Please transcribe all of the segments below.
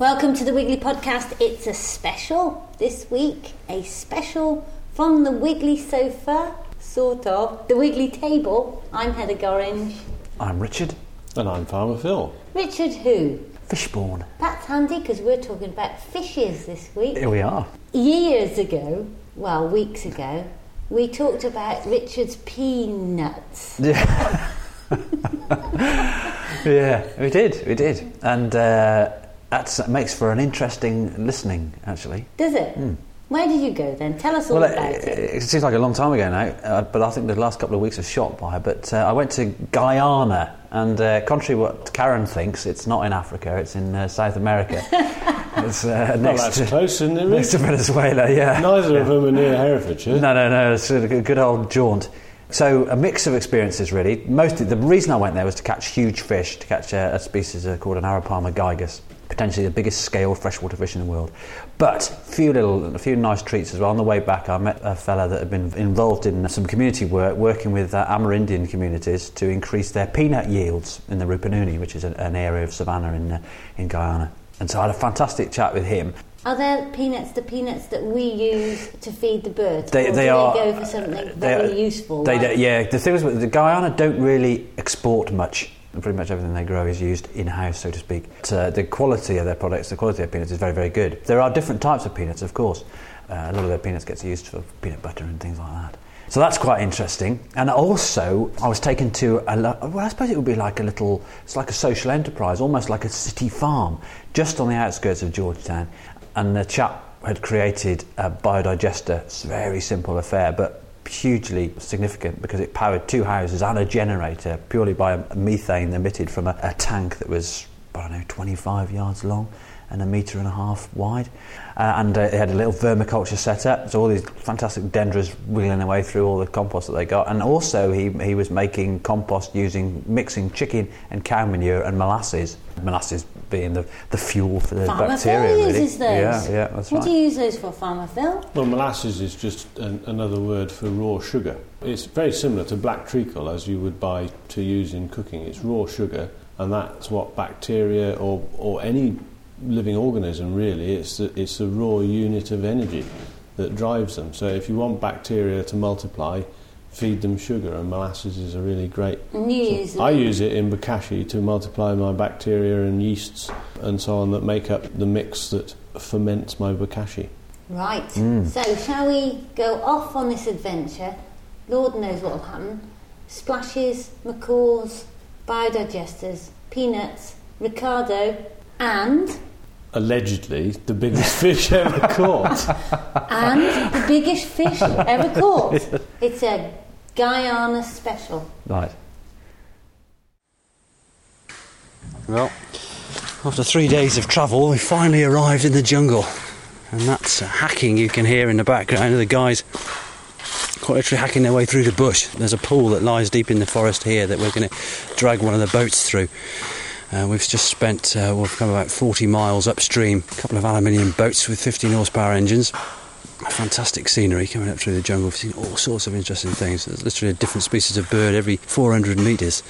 Welcome to the Wiggly Podcast. It's a special this week, a special from the Wiggly sofa, sort of, the Wiggly table. I'm Heather Gorringe. I'm Richard And I'm Farmer Phil. Richard, who? Fishborn. That's handy because we're talking about fishes this week. Here we are. Years ago, well, weeks ago, we talked about Richard's peanuts. Yeah. yeah, we did, we did. And uh, that's, that makes for an interesting listening, actually. Does it? Where did you go then? Tell us all. Well, about it, it. it seems like a long time ago now, uh, but I think the last couple of weeks have shot by. But uh, I went to Guyana, and uh, contrary to what Karen thinks, it's not in Africa, it's in uh, South America. it's uh, Well, next, that's to, close, isn't it, next to Venezuela, yeah. Neither of them are near Herefordshire. No, no, no. It's a good good old jaunt. So a mix of experiences, really. Mostly, the reason I went there was to catch huge fish, to catch a, a species uh, called an Arapaima gigas, potentially the biggest scale freshwater fish in the world. But a few little, a few nice treats as well. On the way back, I met a fella that had been involved in some community work, working with uh, Amerindian communities to increase their peanut yields in the Rupununi, which is an, an area of savannah in uh, in Guyana. And so I had a fantastic chat with him. Are there peanuts, the peanuts that we use to feed the birds? They, they are. they go for something they very are- useful? They, like- yeah, the thing is, the Guyana don't really export much. Pretty much everything they grow is used in house, so to speak. Uh, the quality of their products, the quality of peanuts is very, very good. There are different types of peanuts, of course. Uh, a lot of their peanuts gets used for peanut butter and things like that. So that's quite interesting. And also, I was taken to a well, I suppose it would be like a little, it's like a social enterprise, almost like a city farm, just on the outskirts of Georgetown. And the chap had created a biodigester. It's a very simple affair, but hugely significant because it powered two houses and a generator purely by methane emitted from a, a tank that was, I don't know, 25 yards long and a metre and a half wide. Uh, and uh, they had a little vermiculture set up, so all these fantastic dendras wheeling their way through all the compost that they got. And also, he, he was making compost using mixing chicken and cow manure and molasses. Molasses being the, the fuel for the Farmer bacteria, Phil really. uses those. Yeah, yeah, that's what right. do you use those for, Farmer Phil? Well, molasses is just an, another word for raw sugar. It's very similar to black treacle as you would buy to use in cooking. It's raw sugar, and that's what bacteria or, or any living organism really, it's the, it's the raw unit of energy that drives them. So if you want bacteria to multiply, feed them sugar, and molasses is a really great And you So I use it in bokashi to multiply my bacteria and yeasts and so on that make up the mix that ferments my bokashi. Right. Mm. So, shall we go off on this adventure? Lord knows what will happen. Splashes, macaws, biodigesters, peanuts, Ricardo, and Allegedly, the biggest fish ever caught. and the biggest fish ever caught. It's a Guyana special. Right. Well, after three days of travel, we finally arrived in the jungle. And that's hacking you can hear in the background of the guys quite literally hacking their way through the bush. There's a pool that lies deep in the forest here that we're going to drag one of the boats through. Uh, we've just spent, uh, we've come about 40 miles upstream, a couple of aluminium boats with 15 horsepower engines. Fantastic scenery coming up through the jungle. We've seen all sorts of interesting things. There's literally a different species of bird every 400 metres.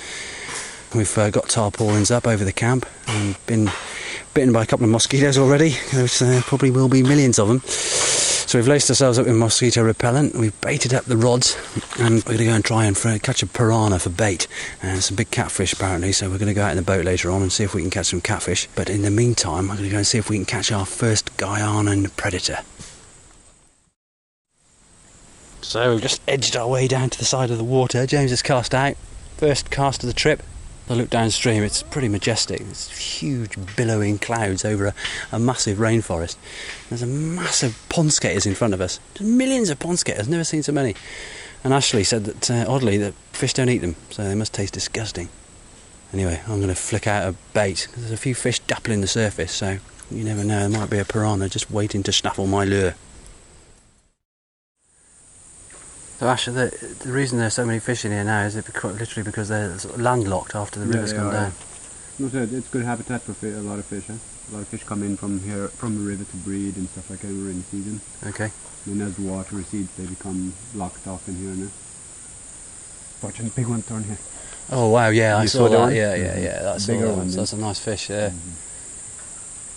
We've uh, got tarpaulins up over the camp and been bitten by a couple of mosquitoes already. There uh, probably will be millions of them. So we've laced ourselves up with mosquito repellent. We've baited up the rods, and we're going to go and try and catch a piranha for bait and some big catfish apparently. So we're going to go out in the boat later on and see if we can catch some catfish. But in the meantime, I'm going to go and see if we can catch our first Guyanan predator. So we've just edged our way down to the side of the water. James has cast out. First cast of the trip. I look downstream, it's pretty majestic. It's huge billowing clouds over a, a massive rainforest. There's a massive pond skaters in front of us. There's millions of pond skaters, never seen so many. And Ashley said that, uh, oddly, that fish don't eat them, so they must taste disgusting. Anyway, I'm going to flick out a bait. There's a few fish dappling the surface, so you never know, there might be a piranha just waiting to snaffle my lure. So Ash, the, the reason there's so many fish in here now is it because, literally because they're sort of landlocked after the Yeah, river's gone are, down. No, so it's good habitat for a lot of fish. Huh? A lot of fish come in from here, from the river to breed and stuff like that in rainy season. Okay. Then as the water recedes, they become locked off in here now. Watching the big one turn here. Oh wow, yeah, I saw saw that that. one? Yeah, yeah, yeah. Mm-hmm. That's Bigger all, one, that's, that's a nice fish mm-hmm. there.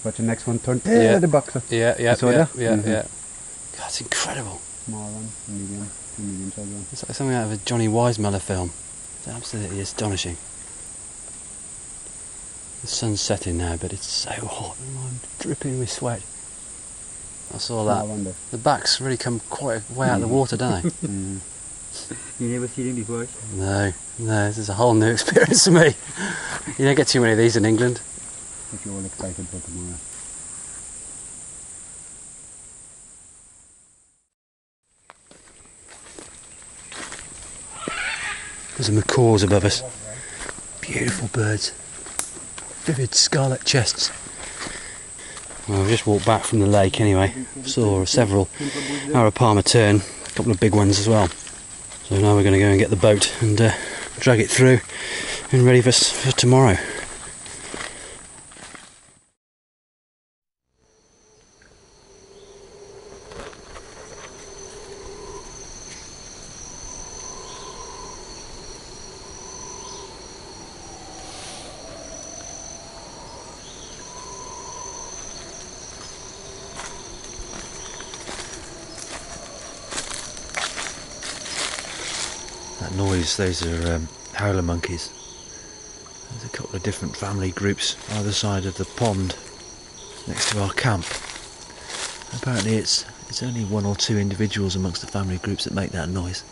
But the next one turned Yeah. yeah. the boxer. Yeah, yeah, You saw yeah, that? yeah, Mhm. yeah. Mm-hmm. God, it's incredible. Small one, medium, two medium size one. It's like something out of a Johnny Weissmuller film. It's absolutely astonishing. The sun's setting now, but it's so hot and I'm dripping with sweat. I saw Small that. there. The backs really come quite way out of the water, don't they? Mm. You never seen them before? no, no, this is a whole new experience for me. You don't get too many of these in England. But you're all excited for tomorrow. There's a macaws above us. Beautiful birds. Vivid scarlet chests. Well, I've just walked back from the lake anyway. Saw several Arapaima turn, a couple of big ones as well. So now we're going to go and get the boat and uh, drag it through and ready for, for tomorrow. Noise, those are um, howler monkeys. There's a couple of different family groups either side of the pond next to our camp. Apparently it's it's only one or two individuals amongst the family groups that make that noise.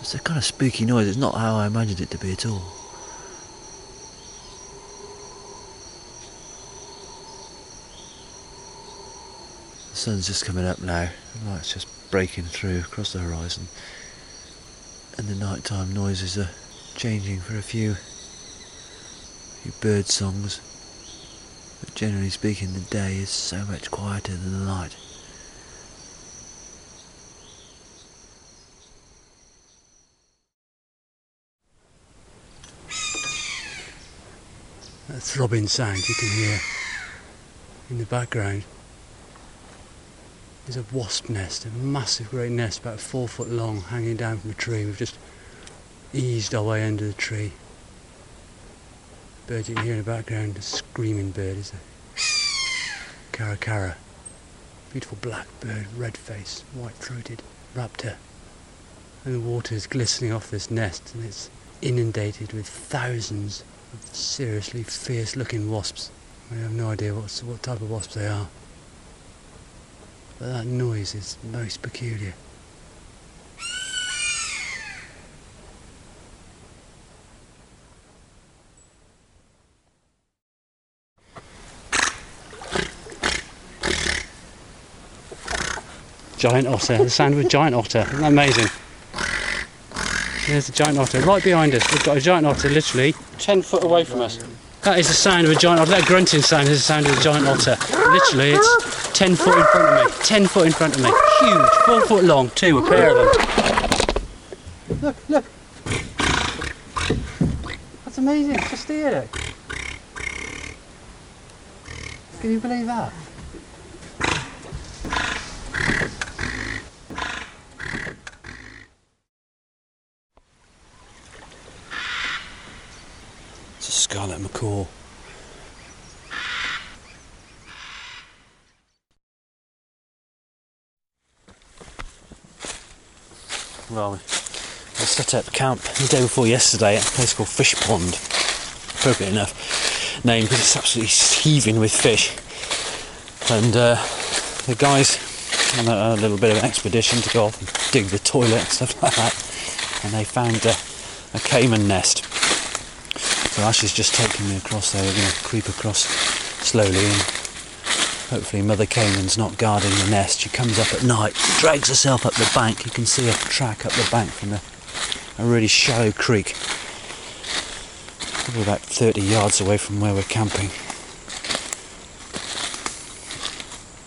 It's a kind of spooky noise, it's not how I imagined it to be at all. The sun's just coming up now, the light's just breaking through across the horizon and the nighttime noises are changing for a few few bird songs. But generally speaking the day is so much quieter than the night. That throbbing sound you can hear in the background is a wasp nest, a massive great nest about four foot long hanging down from a tree. We've just eased our way under the tree. Bird you can hear in the background, a screaming bird is a caracara. Beautiful black bird, red face, white throated raptor. And the water is glistening off this nest and it's inundated with thousands of seriously fierce looking wasps. We have no idea what's, what type of wasps they are. But that noise is most peculiar. Giant otter, the sound of a giant otter. Isn't that amazing? There's a giant otter right behind us. We've got a giant otter literally 10 foot away from us. That is the sound of a giant otter. That grunting sound is the sound of a giant otter. Literally, it's 10 foot in front of me. 10 foot in front of me. Huge. 4 foot long, too, a pair of them. Look, look. That's amazing. Just hear it. Can you believe that? It's a scarlet macaw. Well, we set up camp the day before yesterday at a place called Fish Pond. Appropriate enough name because it's absolutely heaving with fish. And uh, the guys on a, a little bit of an expedition to go off and dig the toilet and stuff like that. And they found a caiman nest. So Ashley's just taking me across there. We're going to creep across slowly and hopefully Mother Caiman's not guarding the nest. She comes up at night, drags herself up the bank. You can see a track up the bank from the, a really shallow creek. Probably about 30 yards away from where we're camping.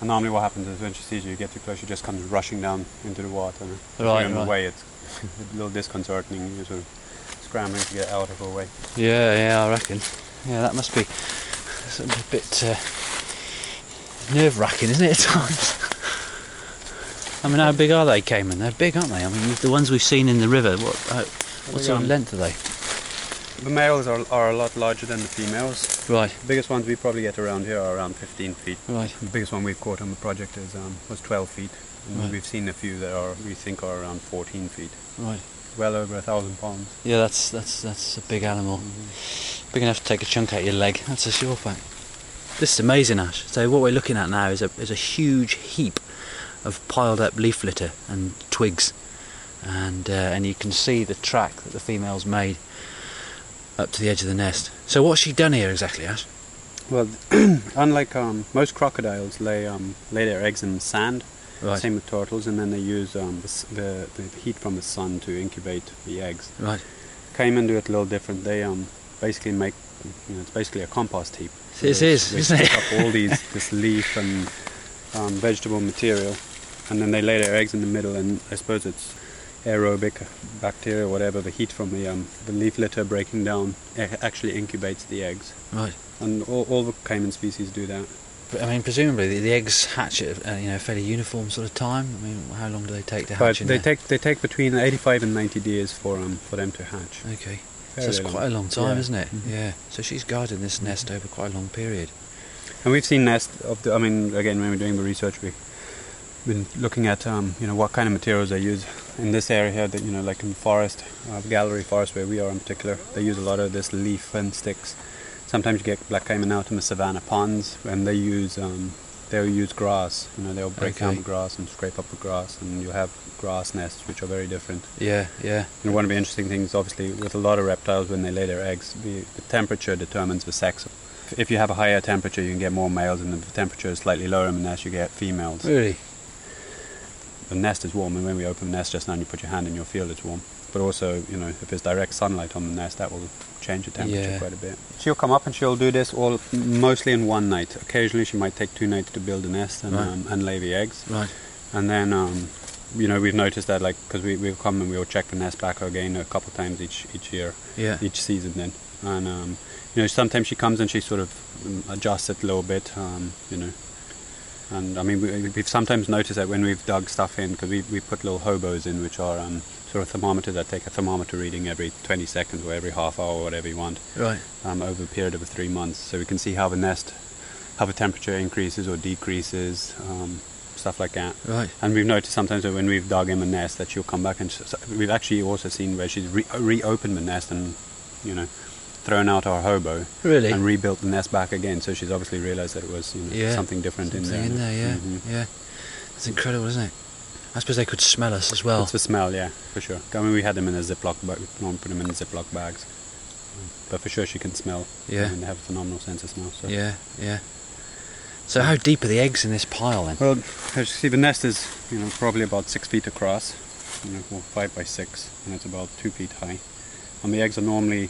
And normally what happens is when she sees you, you get too close, she just comes rushing down into the water. And if Right, in right. the way, it's a little disconcerting. You're sort of scrambling to get out of her way. Yeah, yeah, I reckon. Yeah, that must be a bit uh, nerve wracking, isn't it, at times? I mean, how big are they, caiman? They're big, aren't they? I mean, the ones we've seen in the river, what, how, what sort of length are they? The males are, are a lot larger than the females. Right, The biggest ones we probably get around here are around 15 feet. right. The biggest one we've caught on the project is um, was 12 feet. And Right. we've seen a few that are we think are around 14 feet. Right. Well over a thousand pounds. Yeah, that's that's that's a big animal. Big enough to take a chunk out of your leg. That's a sure fact. This is amazing, Ash. So what we're looking at now is a is a huge heap of piled up leaf litter and twigs, and uh, and you can see the track that the female's made up to the edge of the nest. So what's she done here exactly, Ash? Well, unlike um, most crocodiles, lay um, lay their eggs in the sand. Right. Same with turtles, and then they use um, the, the the heat from the sun to incubate the eggs. Right. Cayman do it a little different. They um, basically make you know it's basically a compost heap. So This is, isn't it? up all these this leaf and um, vegetable material, and then they lay their eggs in the middle. And I suppose it's aerobic bacteria, whatever. The heat from the um, the leaf litter breaking down actually incubates the eggs, Right. and all, all the cayman species do that. But, I mean, presumably the, the eggs hatch at a you know fairly uniform sort of time. I mean, how long do they take to But hatch in they there? take they take between 85 and 90 days for um for them to hatch. Okay. So it's quite a long time, Yeah. isn't it? Mhm. Yeah. So she's guarding this nest over quite a long period. And we've seen nests of the. I mean, again, when we're doing the research, we've been looking at um, you know what kind of materials they use in this area here. That you know, like in the forest, uh, gallery forest where we are in particular, they use a lot of this leaf and sticks. Sometimes you get black cayman out in the savanna ponds, and they use um, they'll use grass. You know, they'll break down Okay. the grass and scrape up the grass, and you have grass nests which are very different. Yeah, yeah. And one of the interesting things, obviously, with a lot of reptiles when they lay their eggs, the, the temperature determines the sex. If you have a higher temperature, you can get more males, and if the temperature is slightly lower in the nest, you get females. Really? The nest is warm, and when we open the nest just now, and you put your hand in, your field, it's warm. But also, you know, if there's direct sunlight on the nest, that will change the temperature Yeah. quite a bit. She'll come up and she'll do this all mostly in one night. Occasionally, she might take two nights to build a nest and, Right. um, and lay the eggs. Right. And then, um, you know, we've noticed that, like, because we, we'll come and we'll check the nest back again a couple of times each each year, Yeah. each season then. And, um, you know, sometimes she comes and she sort of um, adjusts it a little bit, um, you know. And, I mean, we, we've sometimes noticed that when we've dug stuff in, because we, we put little hobos in, which are um, sort of thermometers that take a thermometer reading every 20 seconds or every half hour or whatever you want Right. um, over a period of three months, so we can see how the nest, how the temperature increases or decreases, um, stuff like that. Right. And we've noticed sometimes that when we've dug in the nest that she'll come back and so we've actually also seen where she's re- reopened the nest and you know thrown out our hobo Really? and rebuilt the nest back again. So she's obviously realised that it was you know, Yeah. something different in Something there. in there, yeah. Mhm. Yeah. It's incredible, isn't it? I suppose they could smell us as well. It's the smell, yeah, for sure. I mean, we had them in a Ziploc bag. We put them in Ziploc bags, but for sure she can smell. Yeah. I mean, they have a phenomenal sense of smell. So. Yeah, yeah. So how deep are the eggs in this pile then? Well, as you see, the nest is you know probably about six feet across, you know, five by six, and it's about two feet high. And the eggs are normally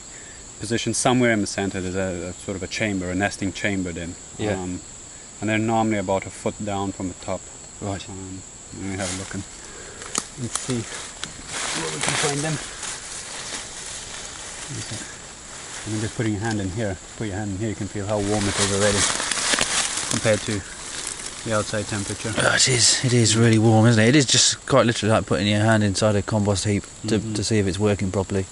positioned somewhere in the center. There's a, a sort of a chamber, a nesting chamber. Then, Yeah. um, and they're normally about a foot down from the top. Right. Um, let me have a look and, and see where we can find them. Okay. I mean, just putting your hand in here, put your hand in here, you can feel how warm it is already compared to the outside temperature. Oh, it is. It is really warm, isn't it? It is just quite literally like putting your hand inside a compost heap to, Mhm. to see if it's working properly,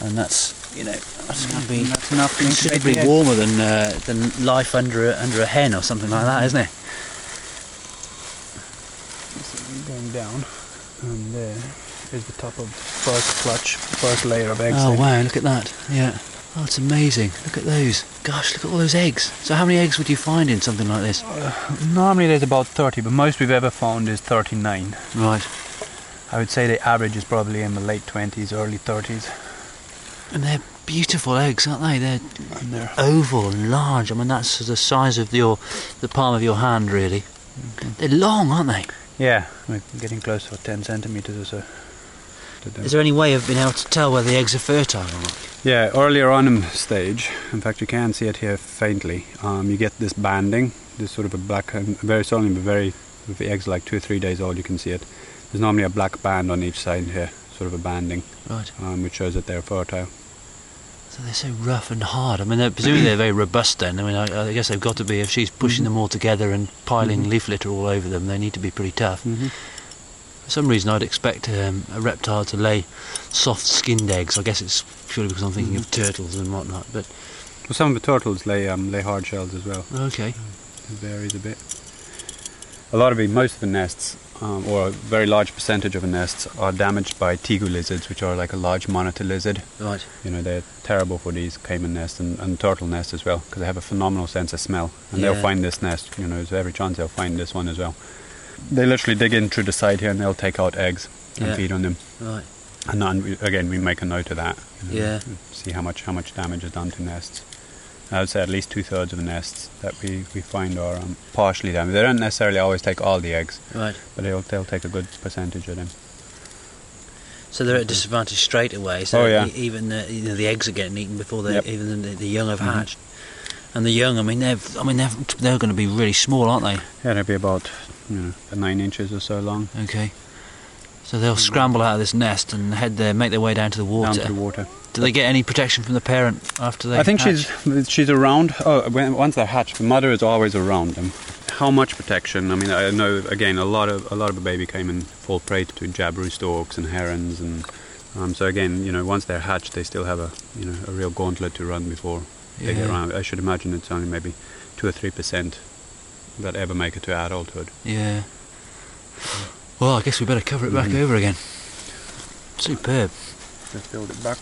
and that's you know that's going to be That's enough considerably warmer than uh, than life under a, under a hen or something like that, isn't it? going down, and there is the top of first clutch, first layer of eggs. Oh there. wow! Look at that. Yeah. Oh, it's amazing. Look at those. Gosh, look at all those eggs. So how many eggs would you find in something like this? Uh, normally there's about 30, but most we've ever found is 39. Right. I would say the average is probably in the late 20s, early 30s. And they're beautiful eggs, aren't they? They're they're oval and large. I mean, that's the size of your the palm of your hand, really. Mm-hmm. They're long, aren't they? Yeah, we're getting close to 10 centimeters or so. Is there any way of being able to tell whether the eggs are fertile or not? Yeah, earlier on in the stage, in fact, you can see it here faintly. Um, you get this banding, this sort of a black, and very certainly, the very, if the eggs are like two or three days old, you can see it. There's normally a black band on each side here, sort of a banding, Right. um, which shows that they're fertile. They're so rough and hard. I mean, they're, presumably they're very robust then. I mean, I, I guess they've got to be. If she's pushing them all together and piling Mhm. leaf litter all over them, they need to be pretty tough. Mm-hmm. For some reason, I'd expect um, a reptile to lay soft-skinned eggs. I guess it's purely because I'm thinking of turtles and whatnot. But Well, some of the turtles lay um, lay hard shells as well. okay, It varies a bit. A lot of the, most of the nests, um, or a very large percentage of the nests, are damaged by tegu lizards, which are like a large monitor lizard. right. You know, they're terrible for these caiman nests and, and turtle nests as well, because they have a phenomenal sense of smell. And Yeah. they'll find this nest, you know, there's every chance they'll find this one as well. They literally dig in through the side here and they'll take out eggs and Yeah. feed on them. Right. And then, we, again, we make a note of that. you know, Yeah. See how much how much damage is done to nests. I would say at least two thirds of the nests that we, we find are um, partially damaged. They don't necessarily always take all the eggs, Right. but they'll they'll take a good percentage of them. So they're at a disadvantage straight away. So Oh, yeah. even the, you know, the eggs are getting eaten before they Yep. even the, the young have Mhm. hatched. And the young, I mean, they're I mean they're they're going to be really small, aren't they? Yeah, they'll be about you know nine inches or so long. Okay. So they'll scramble out of this nest and head there, make their way down to the water. Down to the water. Do they get any protection from the parent after they? I think hatch? she's she's around. Oh, when, once they're hatched, the mother is always around them. How much protection? I mean, I know again a lot of a lot of the baby caiman fall prey to jabiru storks and herons, and um, so again, you know, once they're hatched, they still have a you know a real gauntlet to run before they get around. I should imagine it's only maybe two or three percent that ever make it to adulthood. Yeah. Well, I guess we better cover it back Mhm. over again. Superb. Let's build it back.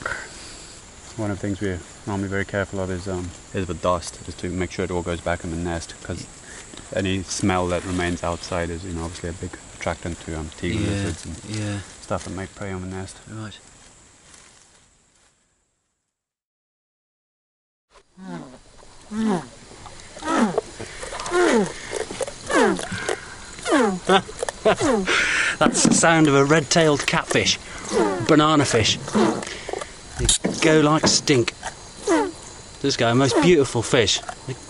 One of the things we're normally very careful of is um, is the dust, just to make sure it all goes back in the nest, because any smell that remains outside is, you know, obviously a big attractant to um, tea yeah. lizards and Yeah. stuff that make prey on the nest. Right. That's the sound of a red-tailed catfish, banana fish. They go like stink. This guy, most beautiful fish.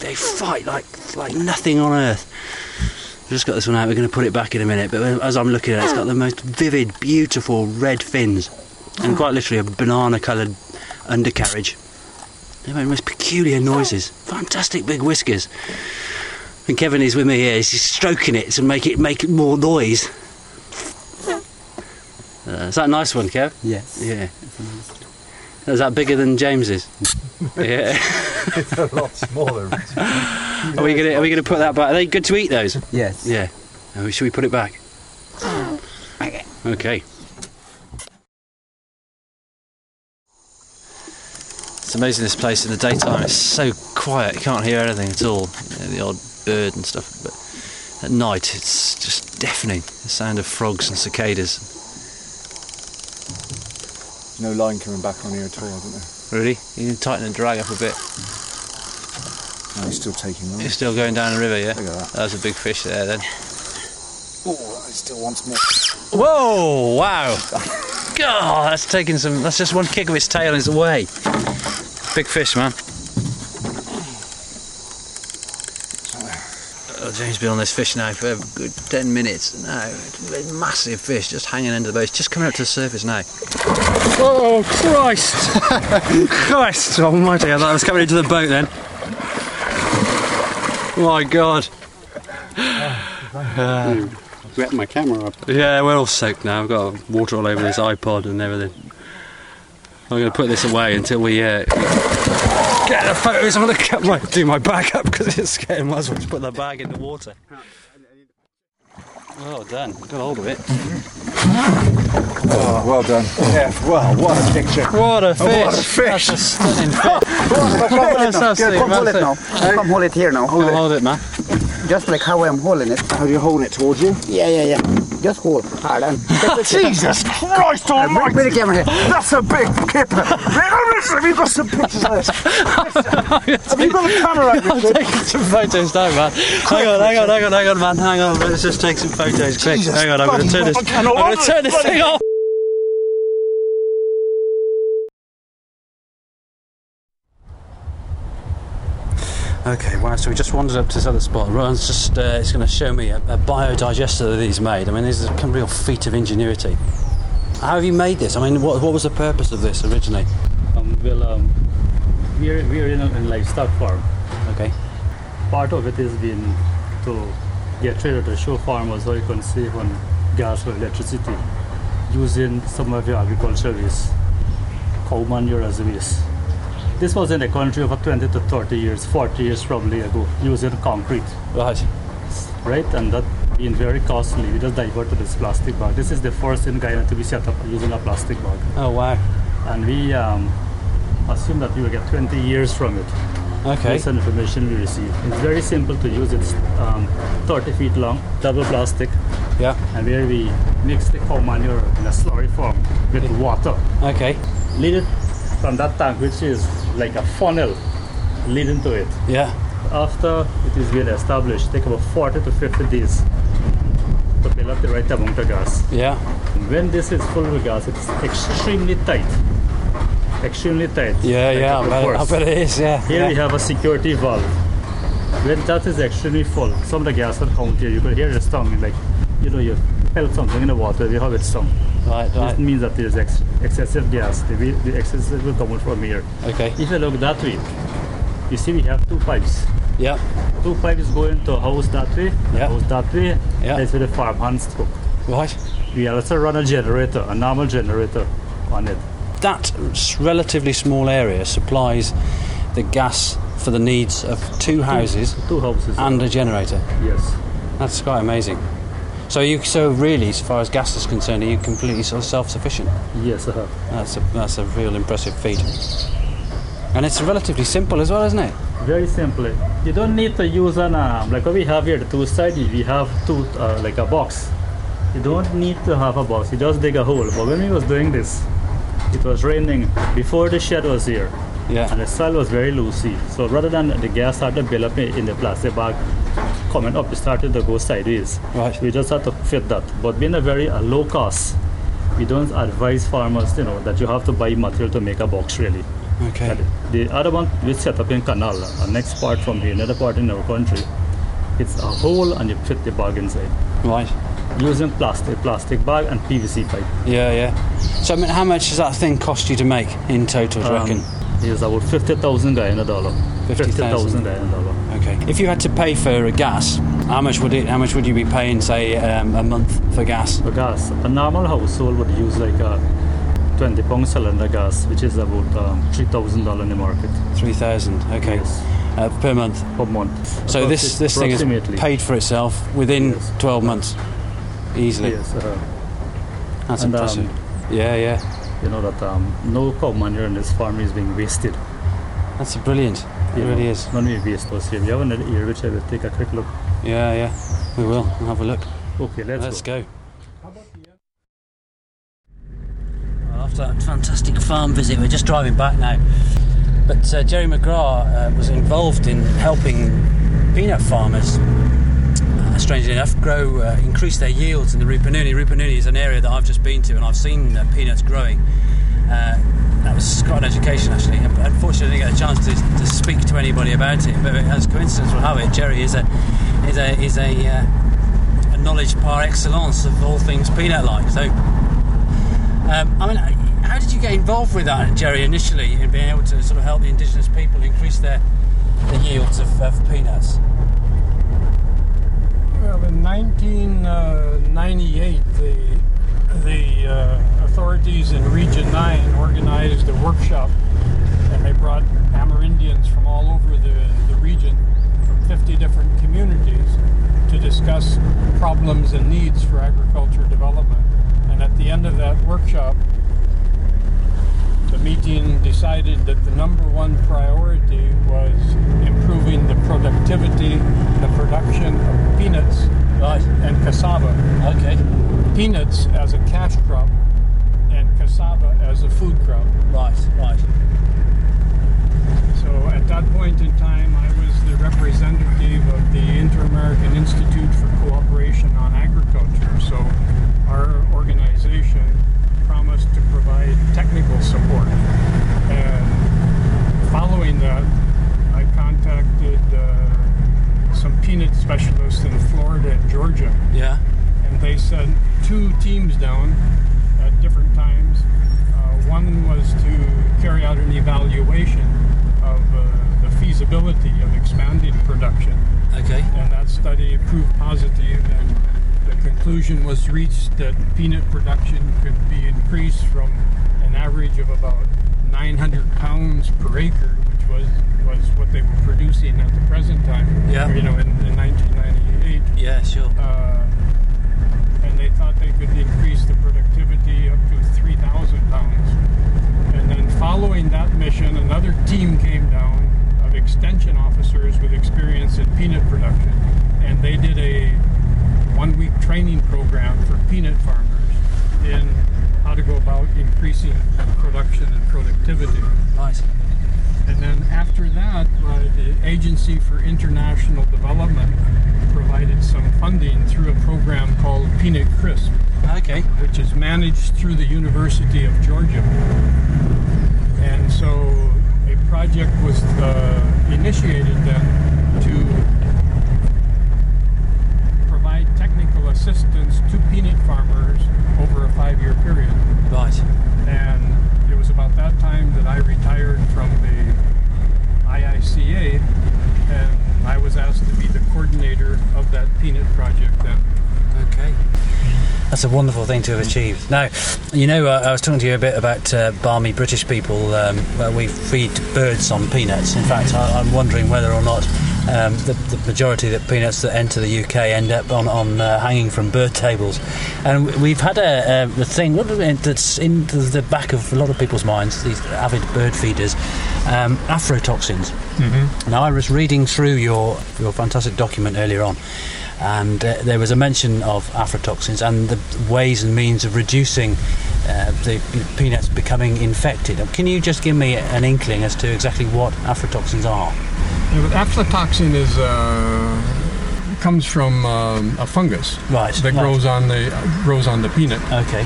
They, fight like like nothing on earth. We've just got this one out. We're going to put it back in a minute. But as I'm looking at it, it's got the most vivid, beautiful red fins, and quite literally a banana-coloured undercarriage. They make the most peculiar noises. Fantastic big whiskers. And Kevin is with me here. He's stroking it to make it make more noise. Uh, is that a nice one, Kev? Yes. Yeah. Is that bigger than James's? yeah. it's a lot smaller. Are we gonna Are we gonna put that back? Are they good to eat? Those? yes. Yeah. Oh, should we put it back? Okay. It's amazing this place in the daytime. It's so quiet. You can't hear anything at all. You know, the odd bird and stuff. But at night, it's just deafening. The sound of frogs and cicadas. No line coming back on here at all, isn't there? Really? You can tighten and drag up a bit. No, he's still taking. You're still going down the river, yeah? Look at that. That was a big fish there then. Oh, he still wants more. Whoa! Wow! God, that's taking some. That's just one kick of its tail and it's away. Big fish, man. James been on this fish now for a good ten minutes. Now, massive fish just hanging under the boat. It's just coming up to the surface now. Oh Christ! Christ Almighty! I thought I was coming into the boat then. My God! Wet my camera up. Yeah, we're all soaked now. I've got water all over this iPod and everything. I'm going to put this away until we uh, get the photos. I'm going to get my, do my bag up because it's getting. Might as well just put the bag in the water. Well done. Got hold of it. Oh, well done. Yeah, well, what a picture. What a fish! what a fish. That's a stunning fish. That's absolutely Come hold it now. Come hold it here now. Hold I'll hold it, man. It. Just like how I'm holding it. How are you holding it towards you? Yeah, yeah, yeah. Just hold hard and Jesus Christ almighty! Bring the camera here. That's a big kipper. Have you got some pictures of this? Have you got a camera out I'm taking some photos now, man. Hang on, hang on, hang on, hang on, man. Hang on. Let's just take some photos quick. Jesus hang on, I'm going to turn this. I cannot I'm going to turn this thing off. Okay, wow, so we just wandered up to this other spot. Rowan's just, uh, it's going to show me a, a biodigester that he's made. I mean, this is a real feat of ingenuity. How have you made this? I mean, what, what was the purpose of this originally? Um, well, um, we're, we're in a in livestock farm. Okay. Part of it is been to get rid of the show farmers so you can save on gas or electricity using some of your agricultural waste, cow manure as a waste. This was in the country over 20 to 30 years, 40 years probably ago, using concrete, Right. right? And that being very costly, we just diverted this plastic bag. This is the first in Guyana to be set up using a plastic bag. Oh wow. And we um, assume that we will get 20 years from it. Okay. Based on information we receive. It's very simple to use. It's um, 30 feet long, double plastic, Yeah. and where we mix the cow manure in a slurry form with water. Okay. Lead it from that tank, which is like a funnel leading to it. Yeah. After it is being established, take about 40 to 50 days to build up the right amount of gas. Yeah. When this is full with gas, it's extremely tight. Extremely tight. Yeah. like Yeah. I bet, it is. Yeah. Here yeah. we have a security valve. When that is extremely full, some of the gas will come here. You could hear the stung, like you know, you something in the water, you have it stung. Right. This Right. means that there's ex- excessive gas. The, way- the excessive will come from here. Okay. If you look that way, you see we have two pipes. Yeah. Two pipes going to a house that way, a Yeah. house that way. Yeah. That's where the farmhands cook. Right. We also run a generator, a normal generator on it. That relatively small area supplies the gas for the needs of two houses Two houses. and a generator. yes. That's quite amazing. So you, so really, as far as gas is concerned, are you completely sort of self-sufficient? Yes, uh-huh. That's a that's a real impressive feat. And it's relatively simple as well, isn't it? Very simple. You don't need to use an arm. like what we have here, the two sides. We have two uh, like a box. You don't need to have a box. You just dig a hole. But when we was doing this, it was raining before the shed was here, and the soil was very loosey. So rather than the gas started to build up in in the plastic bag, coming up, it started to go sideways. Right. We just had to fit that. But being a very uh, low cost, we don't advise farmers, you know, that you have to buy material to make a box really. Okay. And the other one we set up in Canal, a next part from here, another part in our country. It's a hole and you fit the bag inside. Right. Using plastic, plastic bag and PVC pipe. Yeah, yeah. So I mean, how much does that thing cost you to make in total? Do you reckon? It's about 50,000 Guyana dollar. 50,000. Guyana dollar. If you had to pay for a gas, how much would it? How much would you be paying, say, um, a month for gas? For gas, a normal household would use like a 20 pound cylinder gas, which is about um, $3,000 in the market Three thousand. Okay. Yes. Uh, per month. per month. So this this thing is paid for itself within Yes. twelve months, easily. Yes, uh, That's And, um, impressive. yeah, yeah. you know that um, no cow manure in this farm is being wasted. That's brilliant. It really is. Of the waste was here. We have another ear which I will take a quick look. Yeah, yeah. We will. We'll have a look. Okay, let's, Let's go. go. Well, after that fantastic farm visit, we're just driving back now. But uh, Jerry McGrath uh, was involved in helping peanut farmers, uh, strangely enough, grow, uh, increase their yields in the Rupununi. Rupununi is an area that I've just been to and I've seen uh, peanuts growing. Uh, that was quite an education actually. Unfortunately, I didn't get a chance to, to speak to anybody about it, but as coincidence will have it, Jerry is a is a is a, uh, a knowledge par excellence of all things peanut-like. So, um, I mean, how did you get involved with that, Jerry, initially, in being able to sort of help the indigenous people increase their the yields of, of peanuts? Well, in 1998, the the uh, authorities in Region 9 organized a workshop, and they brought Amerindians from all over the, the region, from 50 different communities, to discuss problems and needs for agriculture development. And at the end of that workshop, the meeting decided that the number one priority was improving the productivity, the production of peanuts Right. and cassava. Okay. Peanuts as a cash crop cassava as a food crop. Right. Right. So at that point in time, I was the representative of the Inter-American Institute for Cooperation on Agriculture. So our organization promised to provide technical support. And following that, I contacted uh, some peanut specialists in Florida and Georgia. Yeah. and they sent two teams down at different times. Uh, one was to carry out an evaluation of uh, the feasibility of expanding production, Okay. and that study proved positive, and the conclusion was reached that peanut production could be increased from an average of about 900 pounds per acre, which was was what they were producing at the present time. Yeah. You know, in, in 1998. Yeah, sure. Uh, and they thought they could increase the productivity up to 3,000 pounds. And then following that mission, another team came down of extension officers with experience in peanut production, and they did a one-week training program for peanut farmers in how to go about increasing production and productivity. Nice. And then after that, uh, the Agency for International Development provided some funding through a program called Peanut CRSP, Okay. which is managed through the University of Georgia. And so a project was uh, initiated then to provide technical assistance to peanut farmers over a five-year period. Right. And it was about that time that I retired from the IICA, and I was asked to be the coordinator of that peanut project then. Okay. That's a wonderful thing to have achieved. Now, you know, uh, I was talking to you a bit about uh, balmy British people. Um, where we feed birds on peanuts. In fact, I, I'm wondering whether or not um, the, the majority of the peanuts that enter the UK end up on, on uh, hanging from bird tables. And we've had a, a, a thing what is it, that's in the, back of a lot of people's minds, these avid bird feeders, um, aflatoxins. Mm-hmm. Now, I was reading through your, your fantastic document earlier on and uh, there was a mention of aflatoxins and the ways and means of reducing uh, the peanuts becoming infected. Can you just give me an inkling as to exactly what aflatoxins are? Yeah, but aflatoxin is uh, comes from um, a fungus Right, that right. grows on the grows on the peanut. Okay,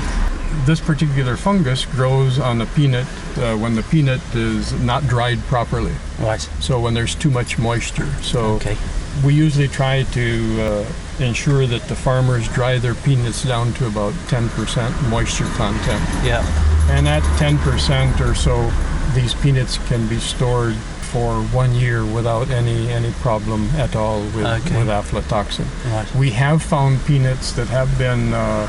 This particular fungus grows on the peanut uh, when the peanut is not dried properly. right, So when there's too much moisture. So okay, we usually try to uh, ensure that the farmers dry their peanuts down to about 10% moisture content. yeah, And at 10% or so, these peanuts can be stored for one year without any any problem at all with, Okay. with aflatoxin. right, We have found peanuts that have been uh,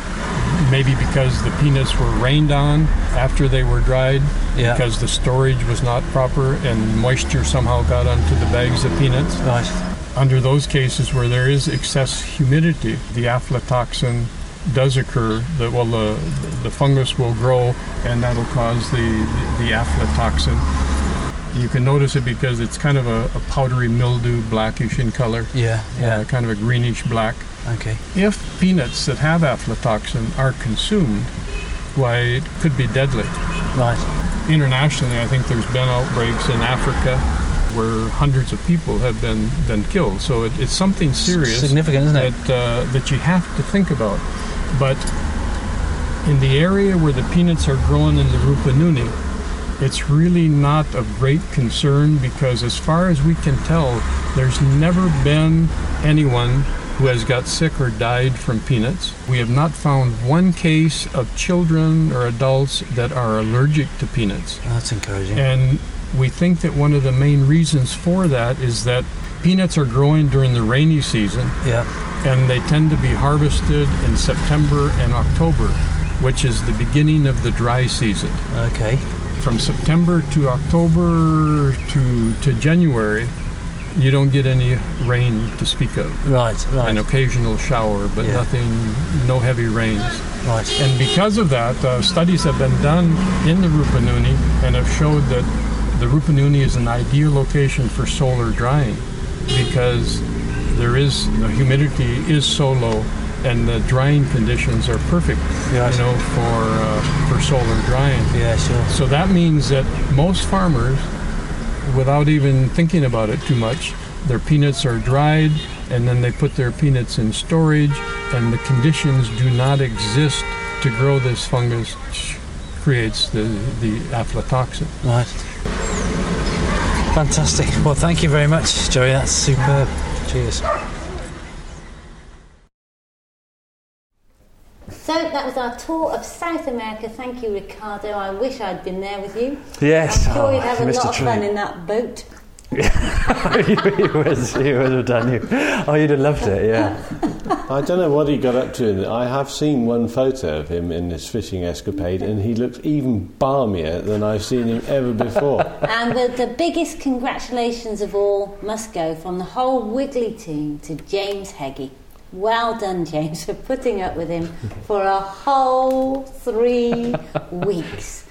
maybe because the peanuts were rained on after they were dried, Yeah. because the storage was not proper and moisture somehow got onto the bags of peanuts. right, Under those cases where there is excess humidity, the aflatoxin does occur. That well, the the fungus will grow, and that'll cause the the aflatoxin. You can notice it because it's kind of a, a powdery mildew, blackish in color, yeah, yeah, uh, kind of a greenish black. okay, If peanuts that have aflatoxin are consumed, why it could be deadly. right, Internationally, I think there's been outbreaks in Africa where hundreds of people have been, been killed. So it, it's something serious significant, isn't it? that uh, that you have to think about. But in the area where the peanuts are grown in the Rupununi, it's really not of great concern because, as far as we can tell, there's never been anyone who has got sick or died from peanuts. We have not found one case of children or adults that are allergic to peanuts. That's encouraging. And we think that one of the main reasons for that is that peanuts are growing during the rainy season Yeah, and they tend to be harvested in September and October, which is the beginning of the dry season. okay, From September to October to, to January, you don't get any rain to speak of. right, right. An occasional shower, but Yeah. nothing, no heavy rains. right, And because of that, uh, studies have been done in the Rupununi and have showed that the Rupununi is an ideal location for solar drying because there is the humidity is so low and the drying conditions are perfect, Yes. you know, for uh, for solar drying. yeah, sure, So that means that most farmers, without even thinking about it too much, their peanuts are dried and then they put their peanuts in storage, and the conditions do not exist to grow this fungus, which creates the, the aflatoxin. right. Fantastic. Well, thank you very much, Joey. That's superb. Cheers. So that was our tour of South America. Thank you, Ricardo. I wish I'd been there with you. Yes, I'm sure oh, you'd have a missed lot a of fun in that boat. you, would, you would have done you. Oh, you'd have loved it, yeah. I don't know what he got up to. I have seen one photo of him in this fishing escapade, and he looks even balmier than I've seen him ever before. And the, the biggest congratulations of all must go from the whole Wiggly team to James Heggie. Well done, James, for putting up with him for a whole three weeks.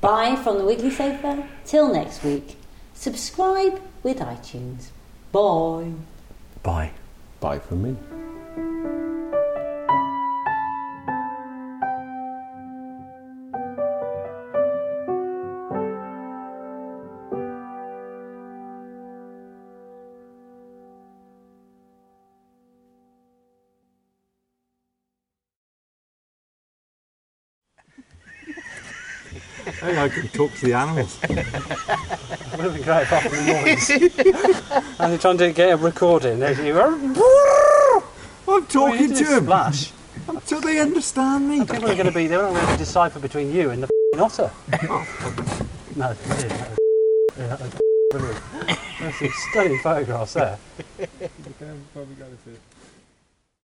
Bye from the Wiggly Sofa. Till next week. Subscribe with iTunes. Bye. Bye. Bye from me. Talk to the animals. Would have been great apart from the noise. and you're trying to get a recording. There's you. I'm talking to him Splash. until they understand me. People are going to be. They're not going to decipher between you and the f***ing otter. Oh, no, it is. That was, yeah, that was brilliant. There's some stunning photographs there.